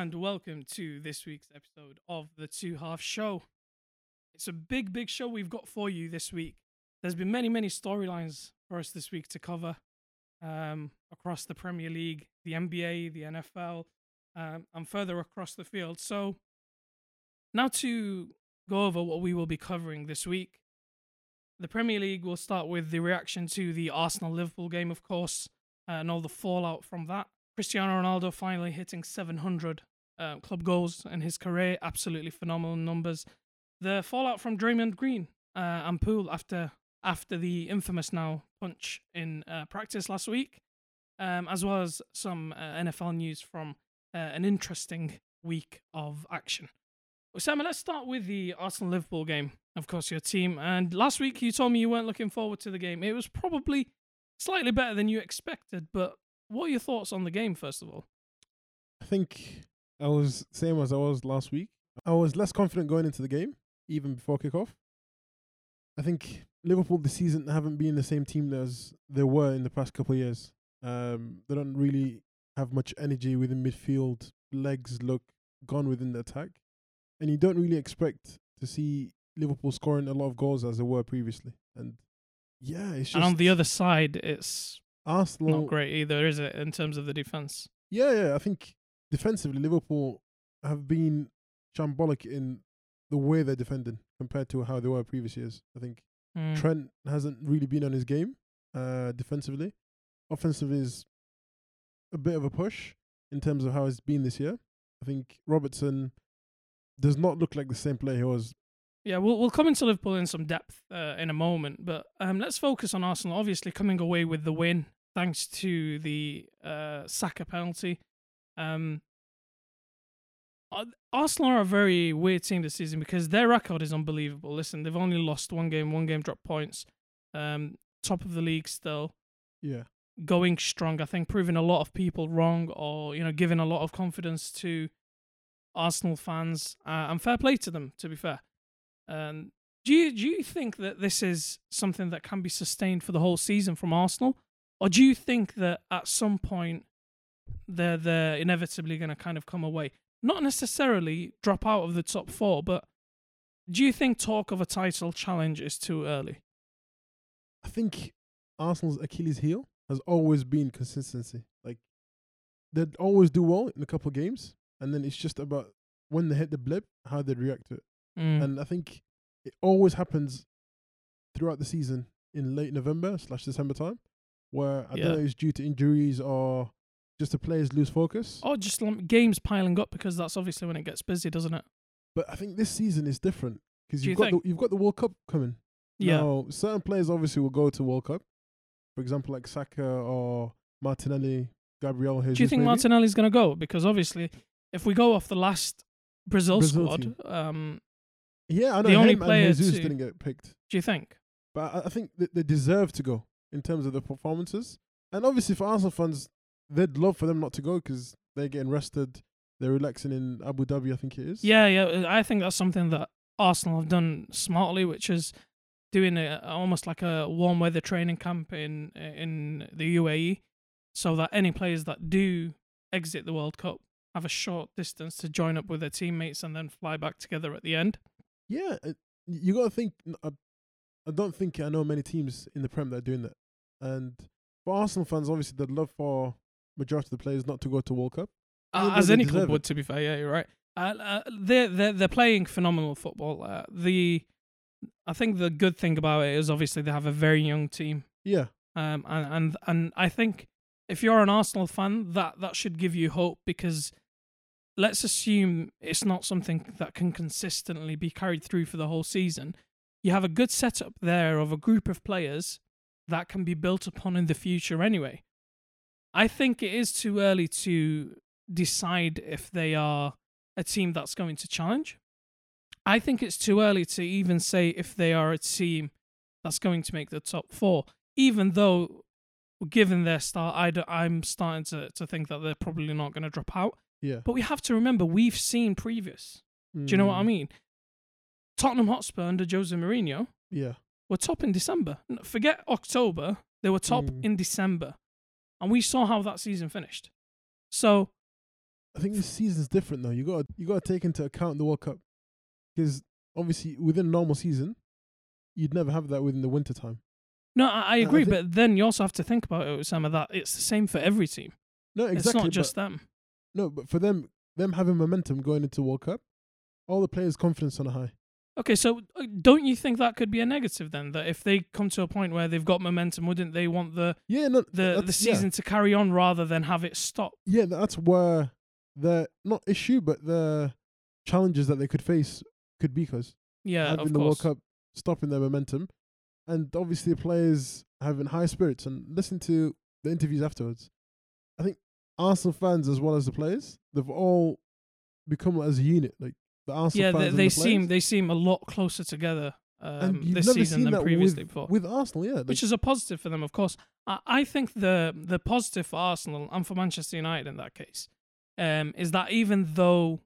And welcome to this week's episode of the Two Half Show. It's a big, big show we've got for you this week. There's been many, many storylines for us this week to cover um, across the Premier League, the NBA, the NFL, um, and further across the field. So, now to go over what we will be covering this week. The Premier League will start with the reaction to the Arsenal Liverpool game, of course, and all the fallout from that. Cristiano Ronaldo finally hitting 700 uh, club goals in his career. Absolutely phenomenal numbers. The fallout from Draymond Green uh, and Poole after after the infamous now punch in uh, practice last week, um, as well as some uh, NFL news from uh, an interesting week of action. Osama, let's start with the Arsenal Liverpool game. Of course, your team. And last week you told me you weren't looking forward to the game. It was probably slightly better than you expected, but what are your thoughts on the game, first of all? I think I was same as I was last week. I was less confident going into the game, even before kickoff. I think Liverpool this season haven't been the same team as they were in the past couple of years. Um, they don't really have much energy within midfield. Legs look gone within the attack, and you don't really expect to see Liverpool scoring a lot of goals as they were previously. And yeah, it's just and on the other side, it's Arsenal not great either, is it, in terms of the defense? Yeah, yeah. I think defensively, Liverpool have been shambolic in the way they're defending compared to how they were previous years. I think Mm. Trent hasn't really been on his game uh, defensively. Offensively is a bit of a push in terms of how it's been this year. I think Robertson does not look like the same player he was. Yeah, we'll we'll come into Liverpool in some depth uh, in a moment, but um, let's focus on Arsenal. Obviously, coming away with the win thanks to the uh, Saka penalty. Um, Arsenal are a very weird team this season because their record is unbelievable. Listen, they've only lost one game, one game drop points. Um, top of the league still, Yeah. going strong. I think proving a lot of people wrong, or you know, giving a lot of confidence to Arsenal fans. Uh, and fair play to them, to be fair. Um, do you do you think that this is something that can be sustained for the whole season from Arsenal, or do you think that at some point they're they're inevitably going to kind of come away, not necessarily drop out of the top four, but do you think talk of a title challenge is too early? I think Arsenal's Achilles heel has always been consistency. Like they'd always do well in a couple of games, and then it's just about when they hit the blip, how they react to it. Mm. And I think it always happens throughout the season in late November slash December time, where I Yeah. don't know if it's due to injuries or just the players lose focus. or just games piling up because that's obviously when it gets busy, doesn't it? But I think this season is different because you've you got think? the, you've got the World Cup coming. Yeah. Now, certain players obviously will go to World Cup. For example, like Saka or Martinelli, Gabriel. Jesus Do you think maybe. Martinelli's going to go? Because obviously, if we go off the last Brazil, Brazil squad, team. um, Yeah, I know the only player Jesus to- didn't get picked, do you think? but I, I think that they deserve to go in terms of the performances. And obviously, for Arsenal fans, they'd love for them not to go because they're getting rested. They're relaxing in Abu Dhabi, I think it is. Yeah, yeah. I think that's something that Arsenal have done smartly, which is doing a, almost like a warm weather training camp in in the UAE, so that any players that do exit the World Cup have a short distance to join up with their teammates and then fly back together at the end. Yeah, uh, you got to think. I don't think I know many teams in the Prem that are doing that. And for Arsenal fans, obviously, they'd love for majority of the players not to go to World Cup. Uh, as any club would, it. to be fair. Yeah, you're right. Uh, uh, they're they're they're playing phenomenal football. Uh, the I think the good thing about it is obviously they have a very young team. Yeah, Um, and, and and I think if you're an Arsenal fan, that that should give you hope because let's assume it's not something that can consistently be carried through for the whole season. You have a good setup there of a group of players that can be built upon in the future anyway. I think it is too early to decide if they are a team that's going to challenge. I think it's too early to even say if they are a team that's going to make the top four, even though, given their start, I am starting to, to think that they're probably not going to drop out. yeah. But we have to remember, we've seen previous. Do you know what I Mm, mean? Tottenham Hotspur under Jose Mourinho Yeah, were top in December. Forget October, they were top Mm. in December. And we saw how that season finished. So I think this season's different though. You got you got to take into account the World Cup because obviously within a normal season, you'd never have that within the winter time. No, I, I I agree, think- but then you also have to think about it, Osama, that it's the same for every team. No, exactly. it's not but- just them. no, but for them, them having momentum going into World Cup, all the players' confidence on a high. Okay, so uh, don't you think that could be a negative then? That if they come to a point where they've got momentum, wouldn't they want the Yeah, no, the, the that's- yeah. season to carry on rather than have it stop? yeah, that's where the not issue, but the challenges that they could face could be because Yeah, having of the World. Cup stopping their momentum, and obviously the players having high spirits. And listen to the interviews afterwards. I think Arsenal fans as well as the players, they've all become as a unit. Like the Arsenal Yeah, fans they, they the seem they seem a lot closer together um, this season than previously with, before. with Arsenal. Yeah, which is a positive for them, of course. I, I think the the positive for Arsenal and for Manchester United in that case um, is that even though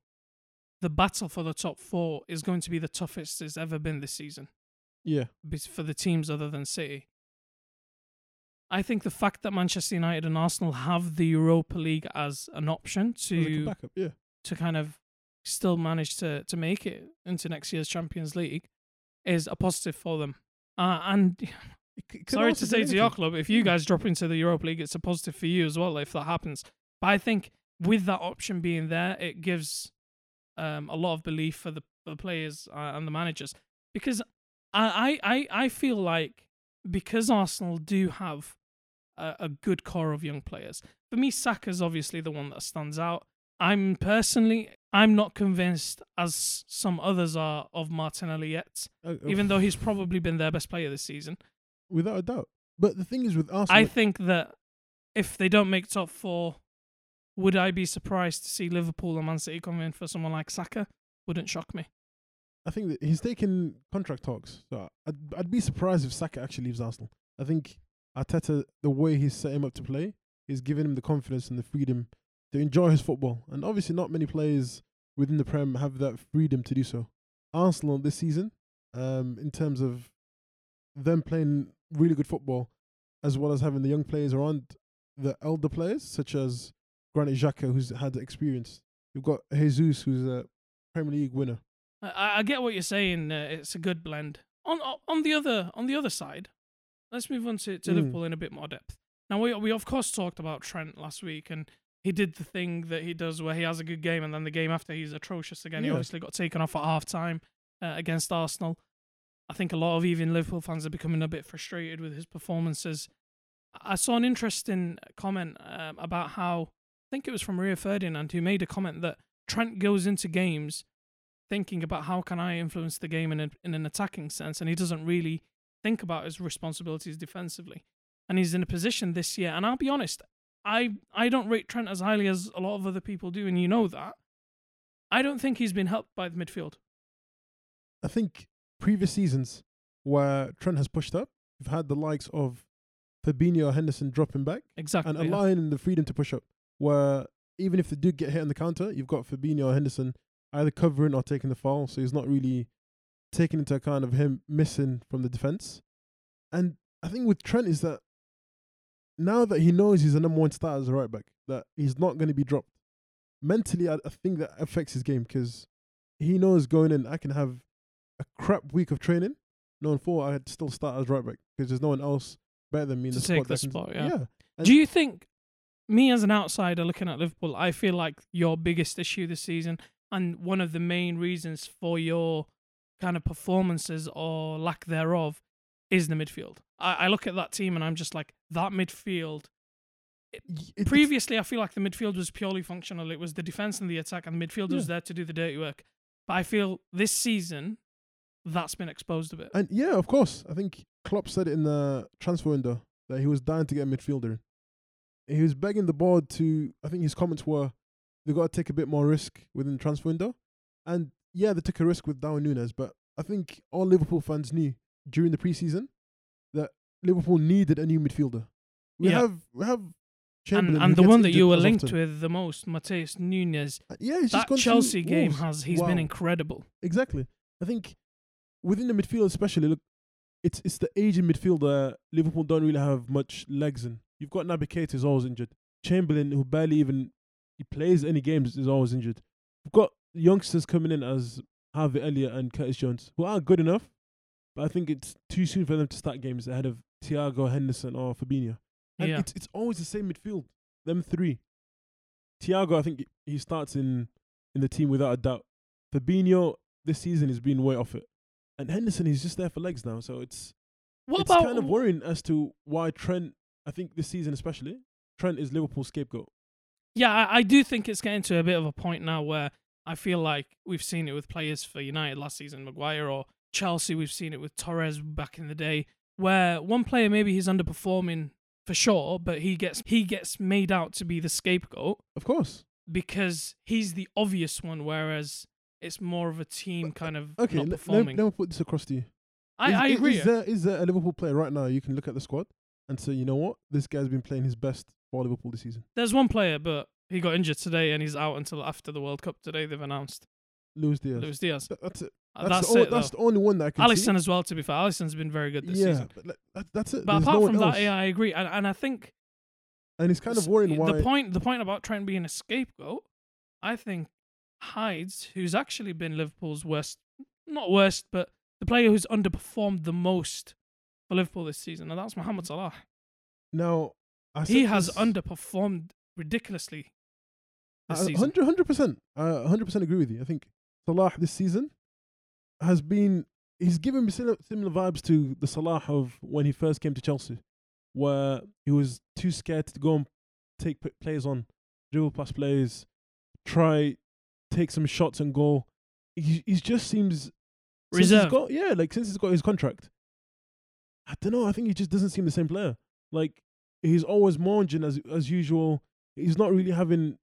the battle for the top four is going to be the toughest it's ever been this season yeah, for the teams other than City, I think the fact that Manchester United and Arsenal have the Europa League as an option as like to backup. Yeah, to kind of still manage to to make it into next year's Champions League is a positive for them. Uh, and Sorry to say to your club, if you guys drop into the Europa League, it's a positive for you as well if that happens. But I think with that option being there, it gives um, a lot of belief for the, for the players uh, and the managers because I, I, I, I feel like because Arsenal do have a, a good core of young players. For me, Saka's obviously the one that stands out. I'm personally, I'm not convinced as some others are of Martinelli yet, Uh, even though he's probably been their best player this season. without a doubt. But the thing is with Arsenal, I think that if they don't make top four, would I be surprised to see Liverpool and Man City come in for someone like Saka? Wouldn't shock me. I think that he's taking contract talks. So I'd, I'd be surprised if Saka actually leaves Arsenal. I think Arteta, the way he's set him up to play, is giving him the confidence and the freedom to enjoy his football. And obviously, not many players within the Prem have that freedom to do so. Arsenal this season, um, in terms of them playing really good football, as well as having the young players around the elder players, such as Granit Xhaka, who's had the experience. You've got Jesus, who's a Premier League winner. I, I get what you're saying. Uh, it's a good blend. On on the other on the other side, let's move on to, to Mm. Liverpool in a bit more depth. Now we we of course talked about Trent last week, and he did the thing that he does where he has a good game, and then the game after he's atrocious again. He obviously got taken off at half time uh, against Arsenal. I think a lot of even Liverpool fans are becoming a bit frustrated with his performances. I saw an interesting comment um, about how I think it was from Rio Ferdinand who made a comment that Trent goes into games thinking about how can I influence the game in a, in an attacking sense, and he doesn't really think about his responsibilities defensively. And he's in a position this year, and I'll be honest, I I don't rate Trent as highly as a lot of other people do, and you know that. I don't think he's been helped by the midfield. I think previous seasons where Trent has pushed up, you've had the likes of Fabinho or Henderson dropping back Exactly. and yeah. allowing the freedom to push up. Where even if they do get hit on the counter, you've got Fabinho or Henderson either covering or taking the foul. So he's not really taking into account of him missing from the defense. And I think with Trent is that now that he knows he's a number one star as a right back, that he's not going to be dropped. Mentally, I, I think that affects his game because he knows going in, I can have a crap week of training, No, knowing for I'd still start as right back because there's no one else better than me in To the take spot. the spot, yeah. yeah. Do you think, me as an outsider looking at Liverpool, I feel like your biggest issue this season and one of the main reasons for your kind of performances or lack thereof is the midfield. I, I look at that team and I'm just like, that midfield. It- Previously, I feel like the midfield was purely functional. It was the defense and the attack, and the midfield was there to do the dirty work. But I feel this season, that's been exposed a bit. And yeah, of course. I think Klopp said it in the transfer window that he was dying to get a midfielder. He was begging the board to. I think his comments were, they got to take a bit more risk within the transfer window. And yeah, they took a risk with Darwin Nunez, but I think all Liverpool fans knew during the preseason Liverpool needed a new midfielder. We Yeah. have we have and Chamberlain, who and the one that you were linked often. with the most, Matheus Nunes, Uh, Yeah, he's just that Chelsea game Wolves. has he's been incredible. Exactly. I think within the midfield, especially, look, it's it's the aging midfielder Liverpool don't really have much legs in. You've got Naby Keita who's always injured. Chamberlain, who barely even he plays any games is always injured. We've got youngsters coming in as Harvey Elliott and Curtis Jones who are good enough, but I think it's too soon for them to start games ahead of Thiago Henderson or Fabinho. And Yeah. it's it's always the same midfield. Them three. Thiago, I think he starts in in the team without a doubt. Fabinho this season has been way off it, and Henderson he's just there for legs now. So it's What it's about kind of worrying as to why Trent. I think this season especially, Trent is Liverpool's scapegoat. Yeah, I, I do think it's getting to a bit of a point now where I feel like we've seen it with players for United last season, Maguire or Chelsea. We've seen it with Torres back in the day, where one player maybe he's underperforming for sure, but he gets he gets made out to be the scapegoat Of course. because he's the obvious one, whereas it's more of a team kind of uh, Okay, not let, let, performing. let me put this across to you. I, is, I is- agree. Is there, is there a Liverpool player right now you can look at the squad and say, you know what, this guy's been playing his best for Liverpool this season? There's one player, but he got injured today and he's out until after the World Cup today. They've announced Luis Diaz. Luis Diaz. Th- that's it. Uh, That's, That's, the, o- it. that's the only one that I can Alisson see. as well. To be fair, Alisson's been very good this yeah, season. but that, that's it. But There's apart no from that, else. yeah, I agree, and and I think and it's kind of worrying why. the point the point about Trent being a scapegoat. I think Hydes, who's actually been Liverpool's worst, not worst, but the player who's underperformed the most for Liverpool this season, and that's Mohamed Salah. now, I He has this- underperformed ridiculously this I- season. 100 percent. I 100 percent agree with you. I think Salah this season has been. He's given me similar, similar vibes to the Salah of when he first came to Chelsea, where he was too scared to go and take p- players on, dribble past players, try take some shots and goal. He he just seems since he's Reserved. got yeah, like since he's got his contract. I don't know. I think he just doesn't seem the same player. Like he's always monging as as usual. He's not really having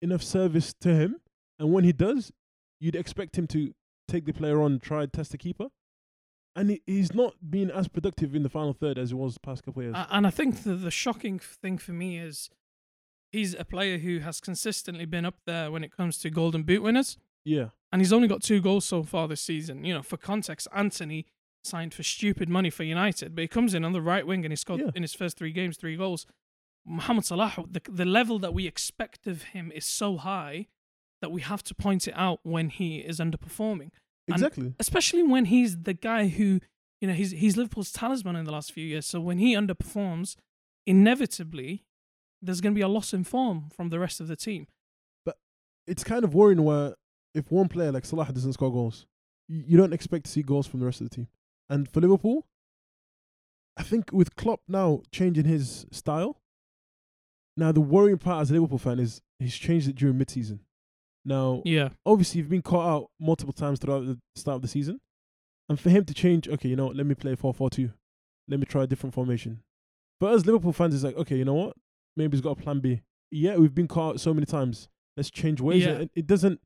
enough service to him, and when he does, you'd expect him to take the player on, try test the keeper, and he, he's not being as productive in the final third as he was the past couple of years. And I think the, the shocking thing for me is he's a player who has consistently been up there when it comes to Golden Boot winners. yeah, and he's only got two goals so far this season. You know, for context, Antony signed for stupid money for United, but he comes in on the right wing and he scored Yeah. in his first three games three goals. Mohamed Salah, the the level that we expect of him is so high that we have to point it out when he is underperforming, And- exactly. especially when he's the guy who, you know, he's he's Liverpool's talisman in the last few years. So when he underperforms, inevitably there's going to be a loss in form from the rest of the team. But it's kind of worrying where if one player like Salah doesn't score goals, you, you don't expect to see goals from the rest of the team. And for Liverpool, I think with Klopp now changing his style, now the worrying part as a Liverpool fan is he's changed it during mid-season. Now, Yeah, obviously you've been caught out multiple times throughout the start of the season. And for him to change, okay, you know what, let me play 4 4 2. Let me try a different formation. But as Liverpool fans, it's like, okay, you know what? Maybe he's got a plan B. Yeah, we've been caught out so many times. Let's change ways. Yeah. It doesn't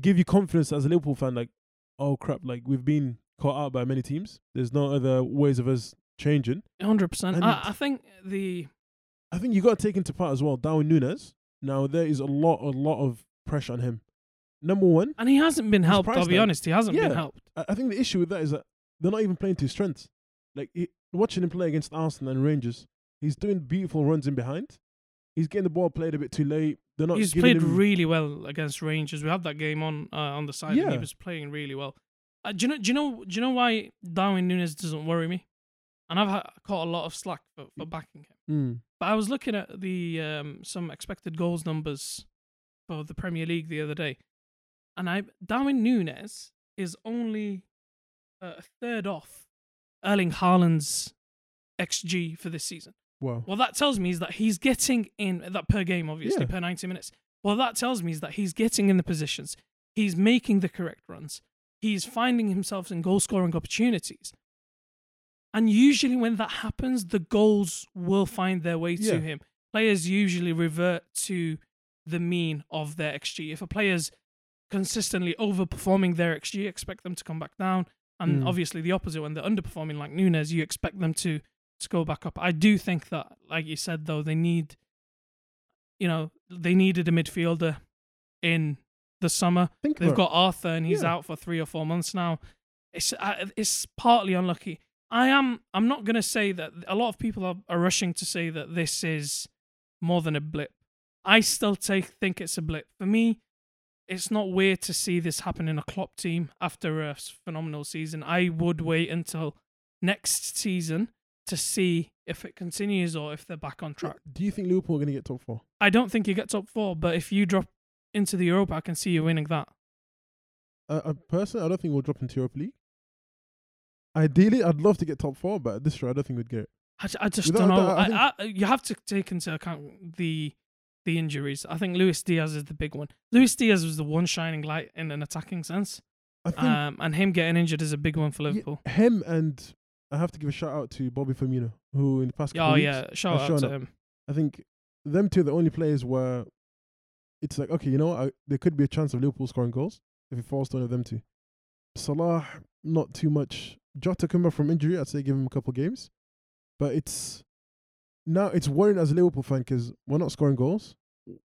give you confidence as a Liverpool fan, like, oh crap, like we've been caught out by many teams. There's no other ways of us changing. hundred percent. I, I think the I think you got to take into part as well Darwin Nunez. Now, there is a lot, a lot of pressure on him. Number one, And he hasn't been helped. I'll be tag. honest, he hasn't been helped. I think the issue with that is that they're not even playing to his strengths. Like he, watching him play against Arsenal and Rangers, he's doing beautiful runs in behind. He's getting the ball played a bit too late. They're not. He's played him, really well against Rangers. We had that game on uh, on the side, and he was playing really well. Uh, do you know? Do you know? Do you know why Darwin Nunez doesn't worry me? And I've ha- caught a lot of slack for, for backing him. Mm, But I was looking at the um, some expected goals numbers for the Premier League the other day, and I Darwin Nunez is only uh, a third off Erling Haaland's xG for this season. wow. What that tells me is that he's getting in that per game, obviously Yeah. per ninety minutes. What that tells me is that he's getting in the positions, he's making the correct runs, he's finding himself in goal scoring opportunities. And usually, when that happens, the goals will find their way Yeah. to him. Players usually revert to the mean of their xG. If a player's consistently overperforming their xG, expect them to come back down. And Mm. obviously, the opposite when they're underperforming, like Nunez, you expect them to to go back up. I do think that, like you said, though, they need, you know, they needed a midfielder in the summer. Think They've got Arthur, and he's Yeah. out for three or four months now. It's uh, it's partly unlucky. I am. I'm not gonna say that a lot of people are, are rushing to say that this is more than a blip. I still take think it's a blip. For me, it's not weird to see this happen in a Klopp team after a phenomenal season. I would wait until next season to see if it continues or if they're back on track. Do you think Liverpool are going to get top four? I don't think you get top four, but if you drop into the Europa, I can see you winning that. Uh, uh, personally, I don't think we'll drop into Europa League. Ideally, I'd love to get top four, but this year I don't think we'd get it. I, I just Without don't know. I I, I, you have to take into account the the injuries. I think Luis Diaz is the big one. Luis Diaz was the one shining light in an attacking sense, I think um, and him getting injured is a big one for yeah, Liverpool. him and I have to give a shout out to Bobby Firmino, who in the past couple oh weeks, yeah, shout out to up. him. I think them two are the only players where it's like, okay, you know, what, I, there could be a chance of Liverpool scoring goals if it falls to one of them two. Salah, not too much. Jota coming back from injury, I'd say give him a couple games. But it's now it's worrying as a Liverpool fan because we're not scoring goals.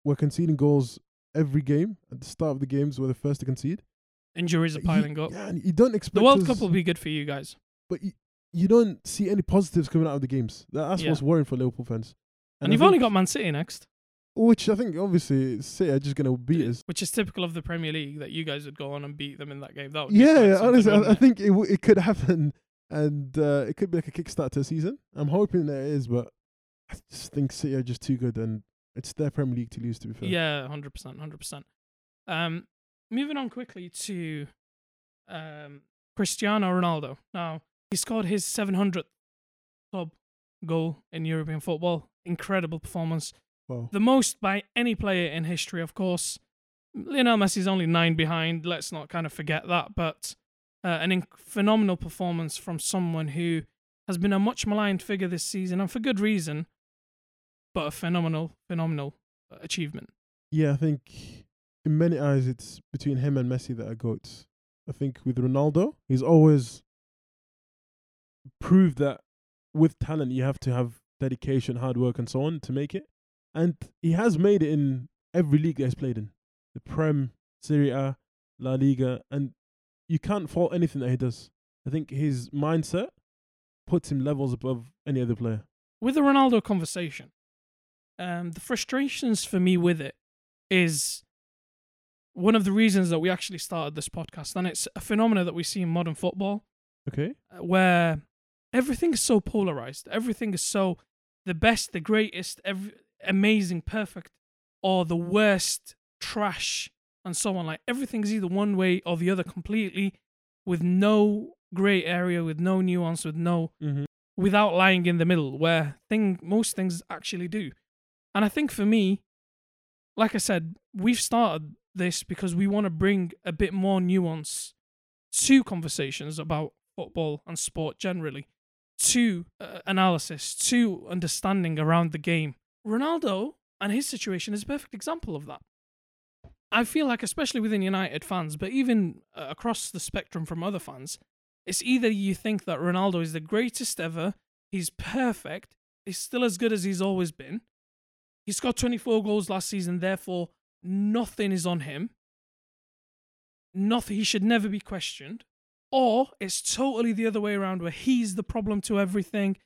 We're conceding goals every game. At the start of the games, we're the first to concede. Injuries are You- piling up. Yeah, and you don't expect The World us- Cup will be good for you guys. but you, you don't see any positives coming out of the games. That's Yeah. what's worrying for Liverpool fans. And, I you've only got Man City next, which I think obviously City are just gonna beat us. which is typical of the Premier League that you guys would go on and beat them in that game. That would Yeah, yeah honestly, I, I think it w- it could happen, and uh, it could be like a kickstart to a season. I'm hoping that it is, but I just think City are just too good, and it's their Premier League to lose. To be fair, Yeah, hundred percent, hundred percent. Um, moving on quickly to um Cristiano Ronaldo. Now he scored his 700th club goal in European football. Incredible performance, Wow. the most by any player in history, of course. Lionel Messi's only nine behind. Let's not kind of forget that, but uh, an inc- phenomenal performance from someone who has been a much maligned figure this season, and for good reason. But a phenomenal, phenomenal uh, achievement. Yeah, I think in many eyes it's between him and Messi that are goats. I think with Ronaldo, he's always proved that with talent you have to have dedication, hard work, and so on to make it. And he has made it in every league that he's played in, the Prem, Serie A, La Liga, and you can't fault anything that he does. I think his mindset puts him levels above any other player. with the Ronaldo conversation, um, the frustrations for me with it is one of the reasons that we actually started this podcast, and it's a phenomena that we see in modern football, Okay. uh, where everything is so polarized. Everything is so the best, the greatest, every, amazing, perfect, or the worst, trash, and so on. Like everything's either one way or the other completely, with no gray area, with no nuance, with no Mm-hmm. without lying in the middle where thing most things actually do. And I think for me, like I said, we've started this because we want to bring a bit more nuance to conversations about football and sport generally, to uh, analysis, to understanding around the game. Ronaldo and his situation is a perfect example of that. I feel like, especially within United fans, but even uh, across the spectrum from other fans, it's either you think that Ronaldo is the greatest ever, he's perfect, he's still as good as he's always been. He scored 24 goals last season, therefore nothing is on him. Nothing he should never be questioned. Or it's totally the other way around where he's the problem to everything.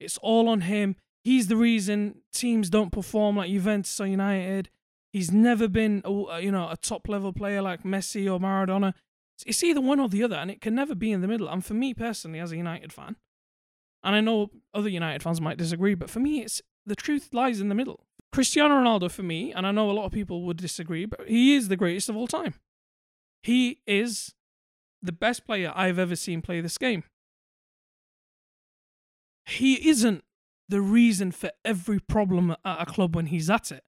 It's all on him. He's the reason teams don't perform like Juventus or United. He's never been, a, you know, a top level player like Messi or Maradona. It's either one or the other, and it can never be in the middle. And for me personally, as a United fan, and I know other United fans might disagree, but for me, it's the truth lies in the middle. Cristiano Ronaldo, for me, and I know a lot of people would disagree, but he is the greatest of all time. He is the best player I've ever seen play this game. He isn't the reason for every problem at a club when he's at it.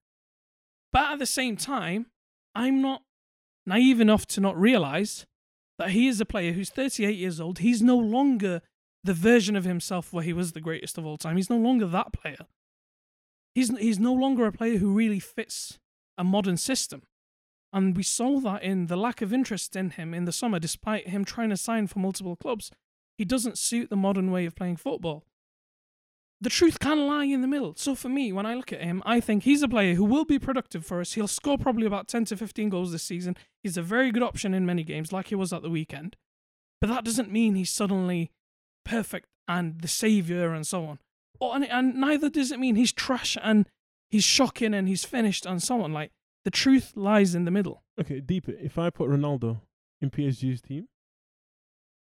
But at the same time, I'm not naive enough to not realize that he is a player who's 38 years old. He's no longer the version of himself where he was the greatest of all time. He's no longer that player. He's he's no longer a player who really fits a modern system. And we saw that in the lack of interest in him in the summer, despite him trying to sign for multiple clubs. He doesn't suit the modern way of playing football. The truth can lie in the middle. So for me, when I look at him, I think he's a player who will be productive for us. He'll score probably about 10 to 15 goals this season. He's a very good option in many games, like he was at the weekend. But that doesn't mean he's suddenly perfect and the savior and so on. And, and neither does it mean he's trash and he's shocking and he's finished and so on. Like the truth lies in the middle. Okay, deep it. If I put Ronaldo in PSG's team,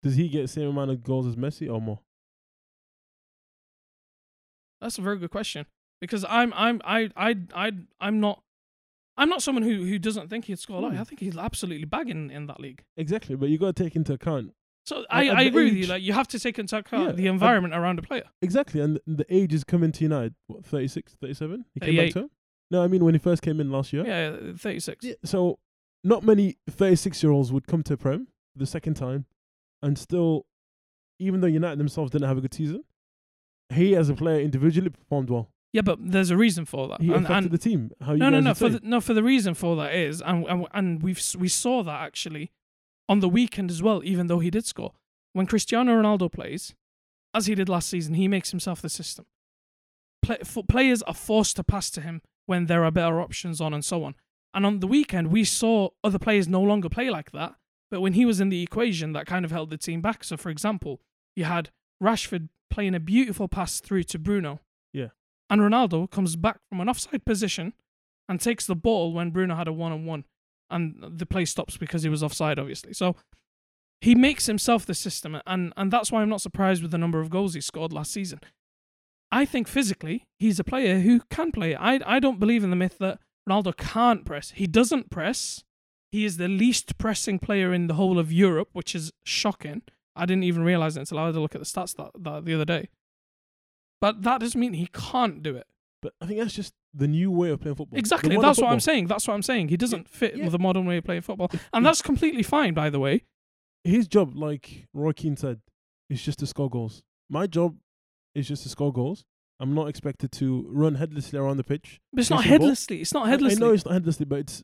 does he get the same amount of goals as Messi or more? That's a very good question because I'm I'm I I I I'm not I'm not someone who who doesn't think he'd score a lot. Hmm. I think he's absolutely bagging in that league. Exactly, but you got to take into account So I, I the agree with you. Like you have to take into account Yeah, the at- environment around a player. exactly, and the age is coming to United. What 36, 37? He came 38. back to him. No, I mean when he first came in last year. Yeah, uh, 36. Yeah, so not many 36 year olds would come to Prem the second time and still, even though United themselves didn't have a good season, he as a player individually performed well. Yeah, but there's a reason for that. He and, affected and the team. How you no, no, no. For the, no, for the reason for that is, and and, and we've we saw that actually on the weekend as well. Even though he did score, when Cristiano Ronaldo plays, as he did last season, he makes himself the system. Play, f- players are forced to pass to him when there are better options on, and so on. And on the weekend, we saw other players no longer play like that. But when he was in the equation, that kind of held the team back. So, for example, you had Rashford playing a beautiful pass through to Bruno. Yeah. And Ronaldo comes back from an offside position and takes the ball when Bruno had a one on one. And the play stops because he was offside, obviously. So he makes himself the system. And, and that's why I'm not surprised with the number of goals he scored last season. I think physically, he's a player who can play. I, I don't believe in the myth that Ronaldo can't press. He doesn't press. He is the least pressing player in the whole of Europe, which is shocking. I didn't even realize it until I had to look at the stats that, that the other day. But that doesn't mean he can't do it. But I think that's just the new way of playing football. Exactly. That's what I'm saying. That's what I'm saying. He doesn't fit yeah. with the modern way of playing football. And that's completely fine, by the way. His job, like Roy Keane said, is just to score goals. My job is just to score goals. I'm not expected to run headlessly around the pitch. But it's not ball? headlessly. It's not headlessly. I know it's not headlessly, but it's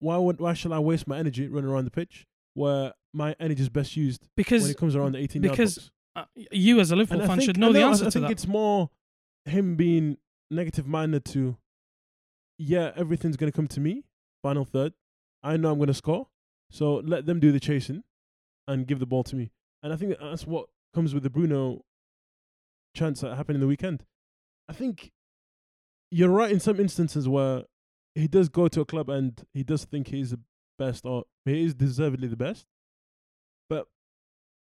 why would why should I waste my energy running around the pitch where my energy is best used when because it comes around the 18 yard because uh, you, as a Liverpool And fan, think, should I know the answer I to that. I think it's more him being negative minded to, yeah, everything's gonna come to me. Final third, I know I'm gonna score, so let them do the chasing, and give the ball to me. And I think that's what comes with the Bruno chance that happened in the weekend. I think you're right in some instances where he does go to a club and he does think he's the best or he is deservedly the best. But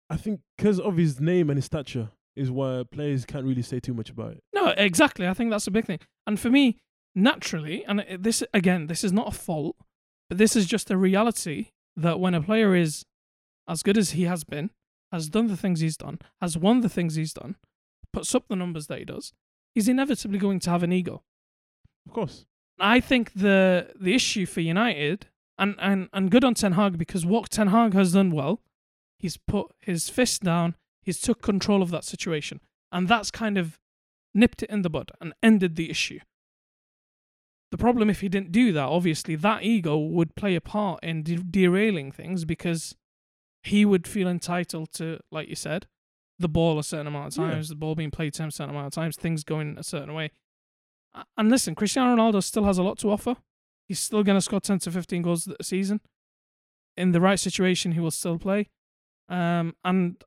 I think because of his name and his stature is why players can't really say too much about it. No, exactly. I think that's a big thing. And for me, naturally, and this again, this is not a fault, but this is just a reality that when a player is as good as he has been, has done the things he's done, has won the things he's done, puts up the numbers that he does, he's inevitably going to have an ego. Of course. I think the the issue for United and, and, and good on Ten Hag because what Ten Hag has done well, he's put his fist down, he's took control of that situation, and that's kind of nipped it in the bud and ended the issue. The problem, if he didn't do that, obviously that ego would play a part in de- derailing things because he would feel entitled to, like you said, the ball a certain amount of Yeah. times, the ball being played to him a certain amount of times, things going a certain way. And listen, Cristiano Ronaldo still has a lot to offer. He's still going to score 10 to 15 goals a season. In the right situation, he will still play. Um, and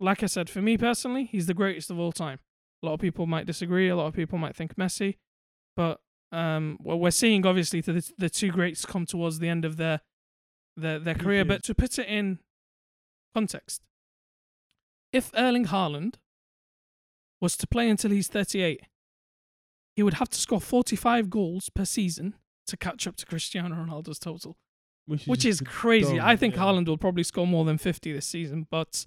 like I said, for me personally, he's the greatest of all time. A lot of people might disagree. A lot of people might think Messi, but um, well, we're seeing obviously the the two greats come towards the end of their their their Peak career. But to put it in context, if Erling Haaland was to play until he's 38, he would have to score 45 goals per season to catch up to Cristiano Ronaldo's total Which is, which is crazy. dumb, I think yeah. Haaland will probably score more than 50 this season, but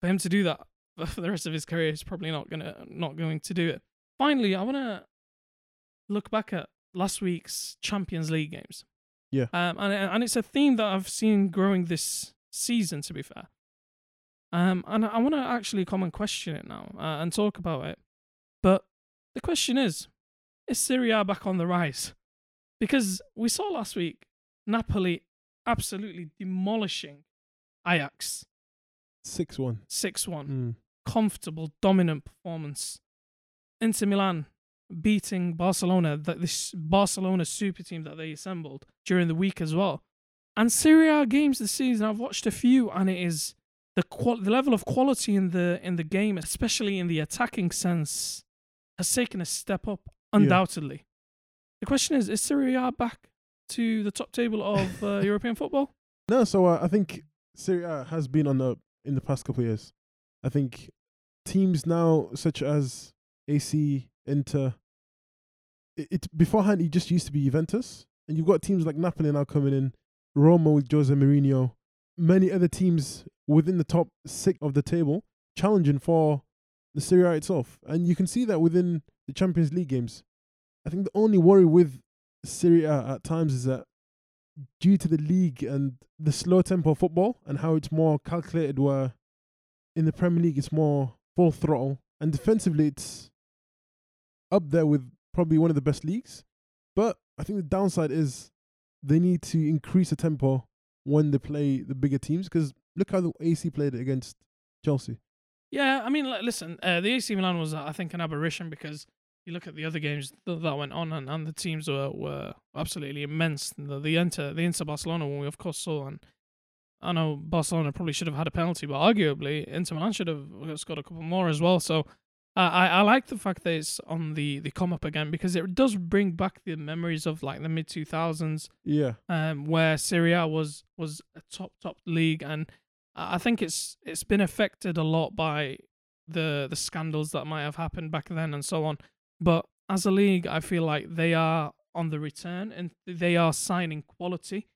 for him to do that for the rest of his career, he's probably not gonna not going to do it. Finally, I want to look back at last week's Champions League games. Yeah. Um, and and it's a theme that I've seen growing this season. To be fair, um, and I want to actually come and question it now uh, and talk about it. But the question is, is Serie A back on the rise? Because we saw last week Napoli absolutely demolishing Ajax 6 1. 6 1. Mm. Comfortable, dominant performance. Inter Milan beating Barcelona, that this Barcelona super team that they assembled during the week as well. And Serie A games this season, I've watched a few, and it is the qual- the level of quality in the in the game, especially in the attacking sense, has taken a step up undoubtedly. The question is: Is Serie A back to the top table of uh, European football? No, so uh, I think Serie A has been on the in the past couple of years. I think teams now such as AC, Inter. It, it beforehand it just used to be Juventus, and you've got teams like Napoli now coming in, Roma with Jose Mourinho, many other teams within the top six of the table challenging for the Serie A itself, and you can see that within the Champions League games. I think the only worry with Serie A at times is that due to the league and the slow tempo of football and how it's more calculated, where in the Premier League it's more full throttle, and defensively it's up there with probably one of the best leagues. But I think the downside is they need to increase the tempo when they play the bigger teams because look how the AC played against Chelsea. Yeah, I mean, listen, uh, the AC Milan was, uh, I think, an aberration because you look at the other games that went on, and, and the teams were, were absolutely immense. The, the Inter, the Inter Barcelona one, we of course saw, and I know Barcelona probably should have had a penalty, but arguably Inter Milan should have scored a couple more as well. So uh, I I like the fact that it's on the the come up again because it does bring back the memories of like the mid two thousands Yeah, um, where Serie A was was a top top league, and I think it's it's been affected a lot by the the scandals that might have happened back then and so on. But as a league, I feel like they are on the return and they are signing quality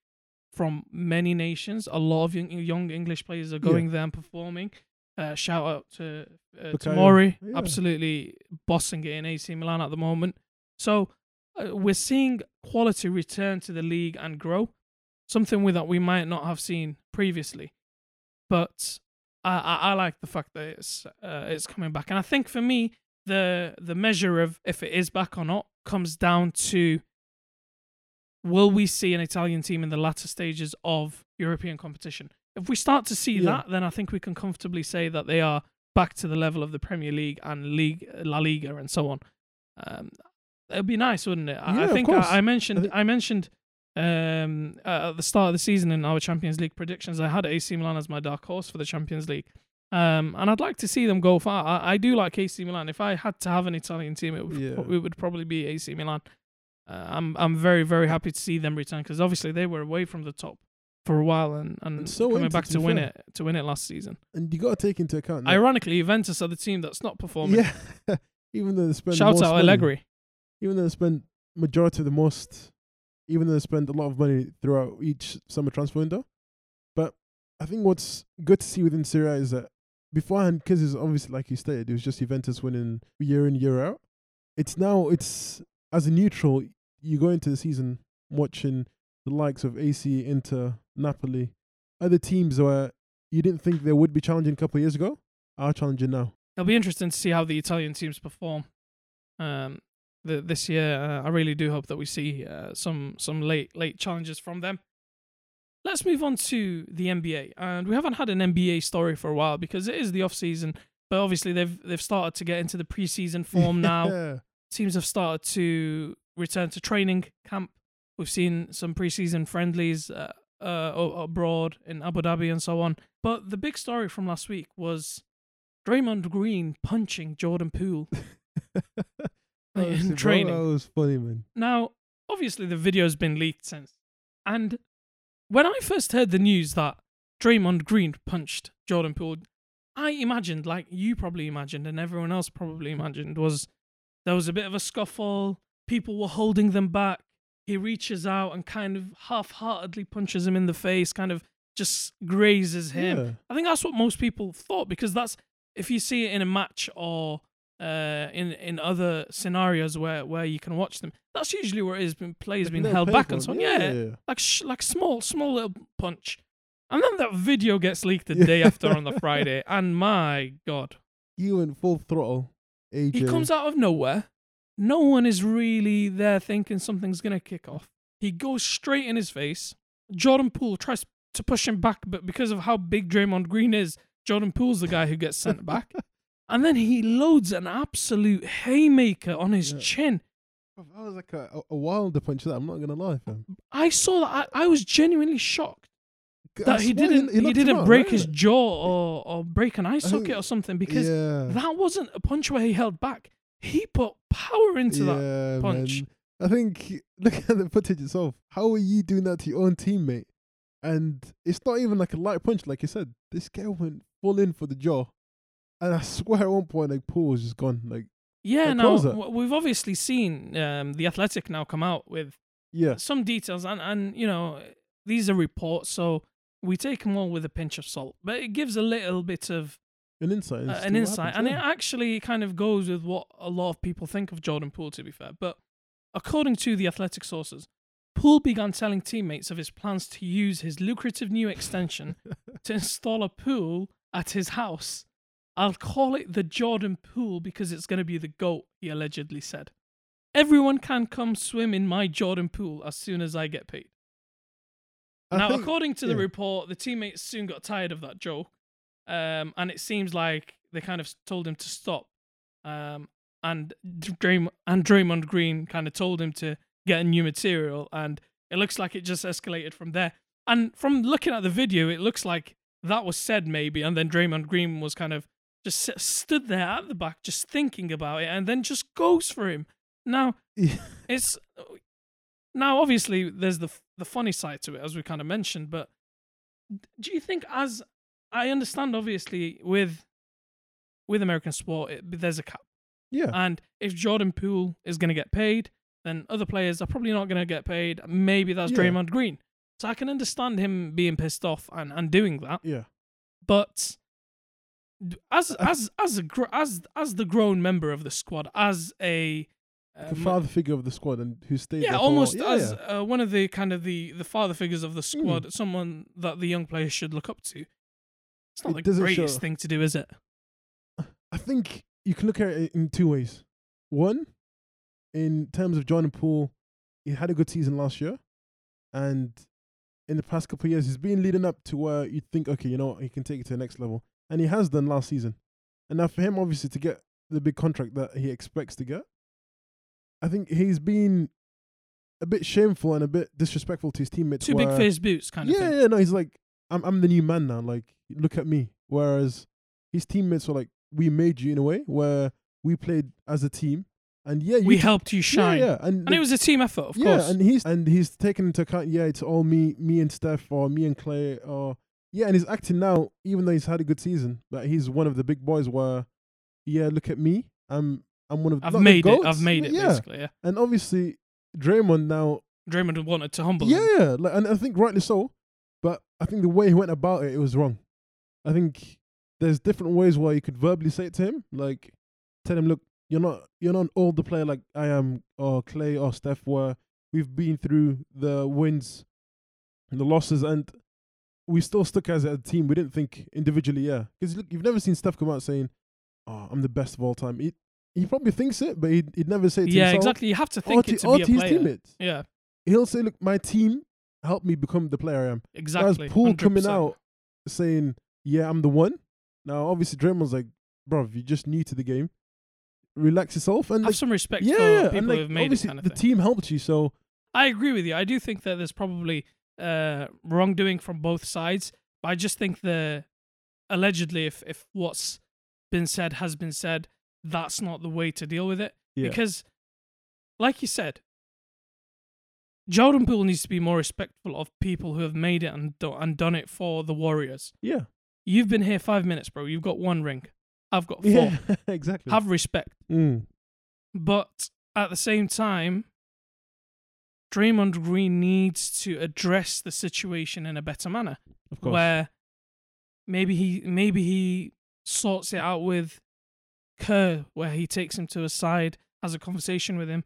from many nations. A lot of young, young English players are Yeah. going there and performing. Uh, shout out to uh, Tomori, yeah. absolutely bossing it in AC Milan at the moment. So uh, we're seeing quality return to the league and grow, something with that we might not have seen previously. But I, I, I like the fact that it's uh, it's coming back, and I think for me the the measure of if it is back or not comes down to will we see an Italian team in the latter stages of European competition? If we start to see Yeah. that, then I think we can comfortably say that they are back to the level of the Premier League and League La Liga and so on. Um, it'd be nice, wouldn't it? I, Yeah, I think. I, I mentioned I mentioned um, uh, at the start of the season in our Champions League predictions, I had AC Milan as my dark horse for the Champions League. Um, and I'd like to see them go far. I, I do like AC Milan. If I had to have an Italian team, it would Yeah. it would probably be AC Milan. Uh, I'm I'm very very happy to see them return because obviously they were away from the top for a while and, and, so coming back to to win fair. it to win it last season. and you got to take into account. that- Ironically, Juventus are the team that's not performing. yeah, even though they spend Shout out money, Allegri. even though they spend majority of the most, even though they spend a lot of money throughout each summer transfer window. But I think what's good to see within Serie is that beforehand, because it's obviously like you stated, it was just Juventus winning year in year out. It's now it's as a neutral, you go into the season watching the likes of AC, Inter, Napoli, other teams where you didn't think they would be challenging a couple of years ago are challenging now. It'll be interesting to see how the Italian teams perform um, the, this year. Uh, I really do hope that we see uh, some some late late challenges from them. Let's move on to the NBA, and we haven't had an NBA story for a while because it is the off season. But obviously, they've they've started to get into the preseason form now. Yeah. Teams have started to return to training camp. We've seen some preseason friendlies uh, uh, abroad in Abu Dhabi and so on. But the big story from last week was Draymond Green punching Jordan Poole. In training. That was funny, man. Now, obviously, the video's been leaked since. And when I first heard the news that Draymond Green punched Jordan Poole, I imagined, like you probably imagined, and everyone else probably imagined, was there was a bit of a scuffle. People were holding them back. He reaches out and kind of half-heartedly punches him in the face, kind of just grazes him. Yeah. I think that's what most people thought because that's if you see it in a match or uh, in in other scenarios where, where you can watch them, that's usually where it is been players Like a being held back and so on. Yeah, like sh- like small small little punch, and then that video gets leaked the day after on the Friday, and my god, You went full throttle. AJ. he comes out of nowhere. No one is really there thinking something's gonna kick off. He goes straight in his face. Jordan Poole tries to push him back, but because of how big Draymond Green is, Jordan Poole's the guy who gets sent back. And then he loads an absolute haymaker on his Yeah. chin. That was like a, a, wilder punch. That I'm not gonna lie, fam. I saw that. I, I was genuinely shocked that he didn't he, him didn't out, break right? his jaw or, or break an eye socket or something because yeah. that wasn't a punch where he held back. He put power into that. punch. man. I think look at the footage itself. How are you doing that to your own teammate? And it's not even like a light punch, like you said. This guy went full in for the jaw, and I swear at one point, like Poole was just gone. Like Yeah, Like, now w- we've obviously seen um, the Athletic now come out with yeah, some details, and and you know these are reports, so we take them all with a pinch of salt. But it gives a little bit of an insight. uh, an insight, happened and to it actually kind of goes with what a lot of people think of Jordan Poole. To be fair, but according to the Athletic sources, Poole began telling teammates of his plans to use his lucrative new extension to install a pool at his house. I'll call it the Jordan Pool because it's going to be the GOAT, he allegedly said. Everyone can come swim in my Jordan Pool as soon as I get paid. I now, think- according to the report, the teammates soon got tired of that joke, um, and it seems like they kind of told him to stop. Um, and Draymond, and Draymond Green kind of told him to get a new material, and it looks like it just escalated from there. And from looking at the video, it looks like that was said maybe, and then Draymond Green was kind of just stood there at the back, just thinking about it, and then just goes for him. Now, Yeah. it's now obviously there's the the funny side to it as we kind of mentioned but do you think as i understand obviously with with american sport it, there's a cap yeah, and if jordan poole is going to get paid then other players are probably not going to get paid maybe that's Yeah. Draymond green so i can understand him being pissed off and, and doing that yeah. but as as as a gr- as as the grown member of the squad as a The um, father figure of the squad and who stayed. yeah, there for a while. almost Yeah, as yeah. Hmm. Uh, one of the kind of the the father figures of the squad, someone that the young players should look up to. It's not It the greatest show- thing to do, is it? I think you can look at it in two ways. One, in terms of Jordan Poole, he had a good season last year, and in the past couple of years, he's been leading up to where you think, okay, you know, what, he can take it to the next level, and he has done last season. And now for him, obviously, to get the big contract that he expects to get, I think he's been a bit shameful and a bit disrespectful to his teammates. Two big where- face boots kind of yeah, yeah, no, he's like, I'm, I'm the new man now. Like, look at me. Whereas his teammates were like, we made you in a way where we played as a team, and yeah, you We took- helped you shine, Yeah, yeah, and, and it was a team effort, of yeah, course. and he's and he's taken into account. Yeah, it's all me, me and Steph, or me and Clay, or yeah, and he's acting now, even though he's had a good season, but he's one of the big boys. Where, yeah, look at me, I'm I'm one of I've made it. I've made it. Yeah, Basically, yeah. and obviously Draymond now Draymond wanted to humble yeah, him. yeah, like, and I think rightly so. But I think the way he went about it, it was wrong. I think there's different ways where you could verbally say it to him, like tell him, look, you're not you're not an older player like I am, or Clay or Steph, where we've been through the wins and the losses, and we still stuck as a team. We didn't think individually, yeah, because look, you've never seen Steph come out saying, "Oh, I'm the best of all time." He he probably thinks it, but he'd, he'd never say it to Yeah, himself. exactly. You have to Or think to, it to or be a to his player. teammates Yeah, he'll say, "Look, my team helped me become the player I am." exactly. Whereas Poole coming 100%. out saying, "Yeah, I'm the one." Now, obviously, Draymond's like, "Bro, you're just new to the game. Relax yourself." And Have like, some respect yeah, for yeah, people and who've made it. obviously, Kind of the thing. team helped you, so I agree with you. I do think that there's probably uh, wrongdoing from both sides, but I just think the allegedly, if if what's been said has been said, that's not the way to deal with it. yeah, Because, like you said, Jordan Poole needs to be more respectful of people who have made it and do- and done it for the Warriors. yeah, You've been here five minutes, bro. You've got one ring. I've got four. yeah, exactly. Have respect. Mm. But at the same time, Draymond Green needs to address the situation in a better manner, Of course, where maybe he maybe he sorts it out with Kerr, where he takes him to a side, has a conversation with him.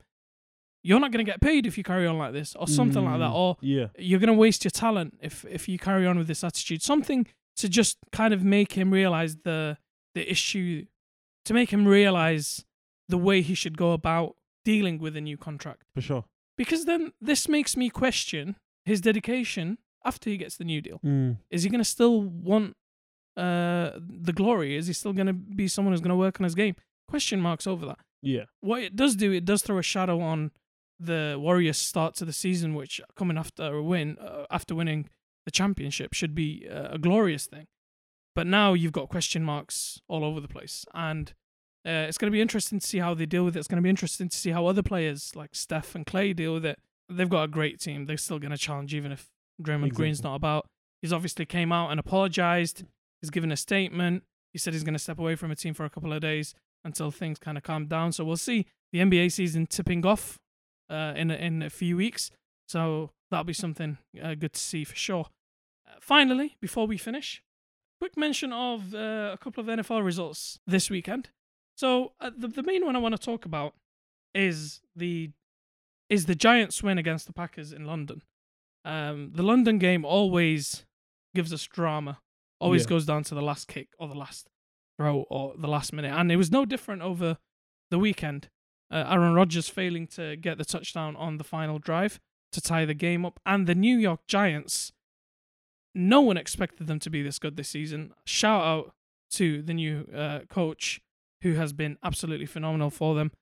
You're not going to get paid if you carry on like this, or something like that, Mm, or yeah, you're going to waste your talent if if you carry on with this attitude. Something to just kind of make him realize the the issue, to make him realize the way he should go about dealing with a new contract. for sure. Because then this makes me question his dedication after he gets the new deal. Mm. Is he going to still want uh, the glory? Is he still going to be someone who's going to work on his game? Question marks over that Yeah, what it does do, it does throw a shadow on the Warriors' start to the season, which coming after a win, uh, after winning the championship, should be uh, a glorious thing. But now you've got question marks all over the place, and Uh, it's going to be interesting to see how they deal with it. It's going to be interesting to see how other players like Steph and Clay deal with it. They've got a great team. They're still going to challenge even if Draymond Green's not about. He's obviously came out and apologized. He's given a statement. He said he's going to step away from a team for a couple of days until things kind of calm down. So we'll see the NBA season tipping off uh, in a, in a few weeks. So that'll be something uh, good to see for sure. Uh, finally, before we finish, quick mention of uh, a couple of NFL results this weekend. So uh, the the main one I want to talk about is the is the Giants win against the Packers in London. Um, the London game always gives us drama. Always Yeah. goes down to the last kick or the last throw or the last minute, and it was no different over the weekend. Uh, Aaron Rodgers failing to get the touchdown on the final drive to tie the game up, and the New York Giants. No one expected them to be this good this season. Shout out to the new uh, coach who has been absolutely phenomenal for them.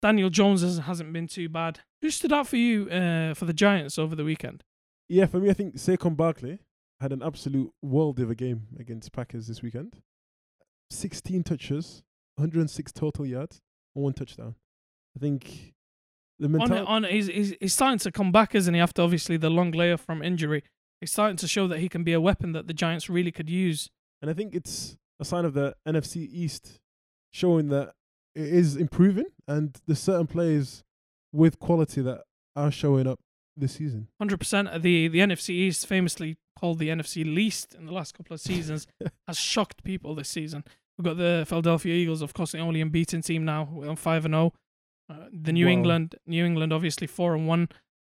Daniel Jones hasn't- been too bad. Who stood out for you uh, for the Giants over the weekend? Yeah, for me, I think Saquon Barkley had an absolute world of a game against Packers this weekend. 16 touches, 106 total yards, and one touchdown. I think the On, on he's, he's he's starting to come back, isn't he? After obviously the long layoff from injury, he's starting to show that he can be a weapon that the Giants really could use. And I think it's a sign of the NFC East showing that it is improving and there's certain players with quality that are showing up this season. Hundred percent. Uh, the the NFC East, famously called the NFC least in the last couple of seasons, has shocked people this season. We've got the Philadelphia Eagles, of course, the only unbeaten team now on five and zero. Uh, the New. England, New England, obviously four and one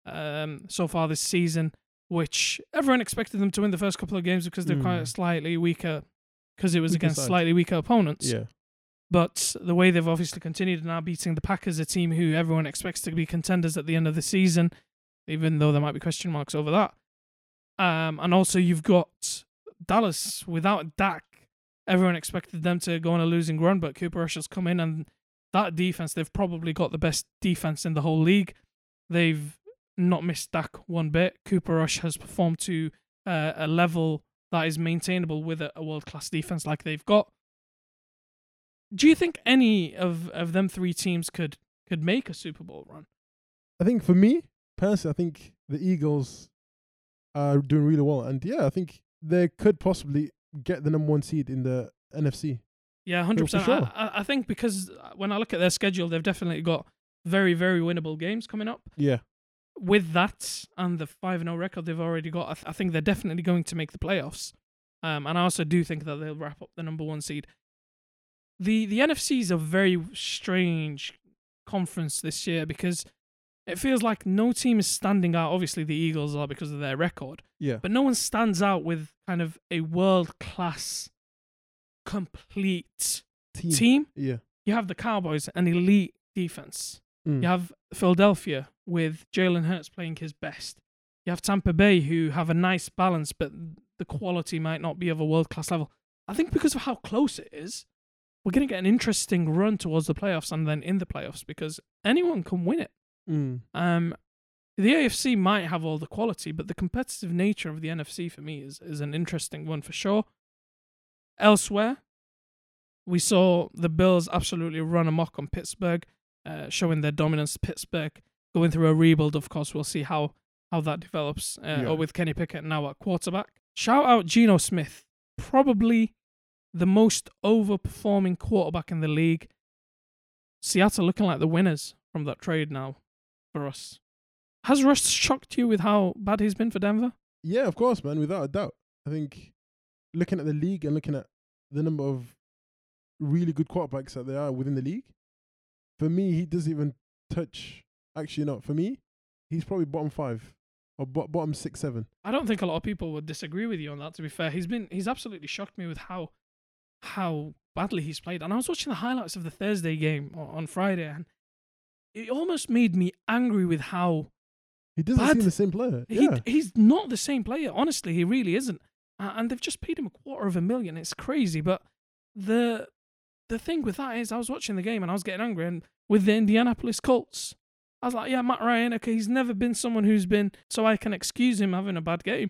um, so far this season, which everyone expected them to win the first couple of games because they're quite Mm. slightly weaker, because it was Weaker against side. slightly weaker opponents. Yeah. But the way they've obviously continued and now beating the Packers, a team who everyone expects to be contenders at the end of the season, even though there might be question marks over that. Um, and also you've got Dallas without Dak. Everyone expected them to go on a losing run, but Cooper Rush has come in, and that defense, they've probably got the best defense in the whole league. They've not missed Dak one bit. Cooper Rush has performed to uh, a level that is maintainable with a, a world class defense like they've got. Do you think any of, of them three teams could could make a Super Bowl run? I think for me, personally, I think the Eagles are doing really well. And yeah, I think they could possibly get the number one seed in the NFC. Yeah, hundred percent. sure. I, I- think because when I look at their schedule, they've definitely got very very winnable games coming up. Yeah. With that and the five and zero record they've already got, I, th- I think they're definitely going to make the playoffs. Um, and I also do think that they'll wrap up the number one seed. The the NFC is a very strange conference this year because it feels like no team is standing out. Obviously, the Eagles are because of their record, Yeah. but no one stands out with kind of a world class, complete Team. team. Yeah. You have the Cowboys, an elite defense. Mm. You have Philadelphia with Jalen Hurts playing his best. You have Tampa Bay, who have a nice balance, but the quality might not be of a world class level. I think because of how close it is, we're going to get an interesting run towards the playoffs and then in the playoffs because anyone can win it. Mm. Um, the AFC might have all the quality, but the competitive nature of the NFC for me is, is an interesting one for sure. Elsewhere, we saw the Bills absolutely run amok on Pittsburgh, uh, showing their dominance. Pittsburgh going through a rebuild, of course. We'll see how how that develops. Uh, Yeah. Or with Kenny Pickett now at quarterback. Shout out Geno Smith, probably the most overperforming quarterback in the league. Seattle looking like the winners from that trade now for us. Has Russ shocked you with how bad he's been for Denver? Yeah, of course, man, without a doubt. I think looking at the league and looking at the number of really good quarterbacks that there are within the league, for me, he doesn't even touch. Actually, not for me. He's probably bottom five or bo- bottom six, seven. I don't think a lot of people would disagree with you on that. To be fair, he's been he's absolutely shocked me with how how badly he's played. And I was watching the highlights of the Thursday game on Friday, and it almost made me angry with how He doesn't Bad. seem the same player. he yeah, he's not the same player. Honestly, he really isn't. Uh, and they've just paid him a quarter of a million. It's crazy. But the the thing with that is, I was watching the game and I was getting angry. And with the Indianapolis Colts, I was like, yeah, Matt Ryan. Okay, he's never been someone who's been so I can excuse him having a bad game.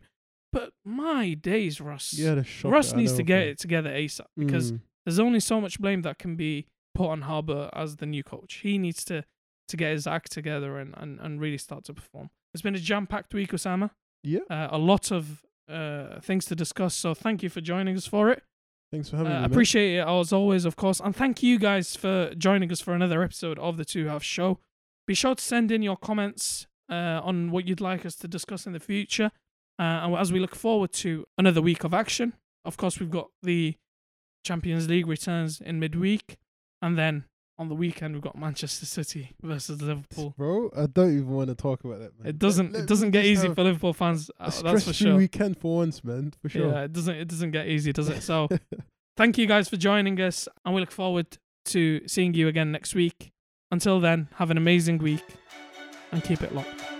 But my days, Russ. yeah. Russ needs to get it together ASAP because Mm. there's only so much blame that can be put on Harbour as the new coach. He needs to to get his act together and, and, and really start to perform. It's been a jam packed week, Osama. Yeah. Uh, a lot of uh, things to discuss. So thank you for joining us for it. Thanks for having Uh, me. man. appreciate it as always, of course. And thank you guys for joining us for another episode of the Two Half Show. Be sure to send in your comments uh, on what you'd like us to discuss in the future. Uh, and as we look forward to another week of action, of course, we've got the Champions League returns in midweek. And then on the weekend, we've got Manchester City versus Liverpool. Bro, I don't even want to talk about that, man. It doesn't. Let- it doesn't get easy for Liverpool fans. uh, that's for sure. weekend for once, man. For sure. Yeah, it doesn't. It doesn't get easy, does it? So thank you guys for joining us, and we look forward to seeing you again next week. Until then, have an amazing week and keep it locked.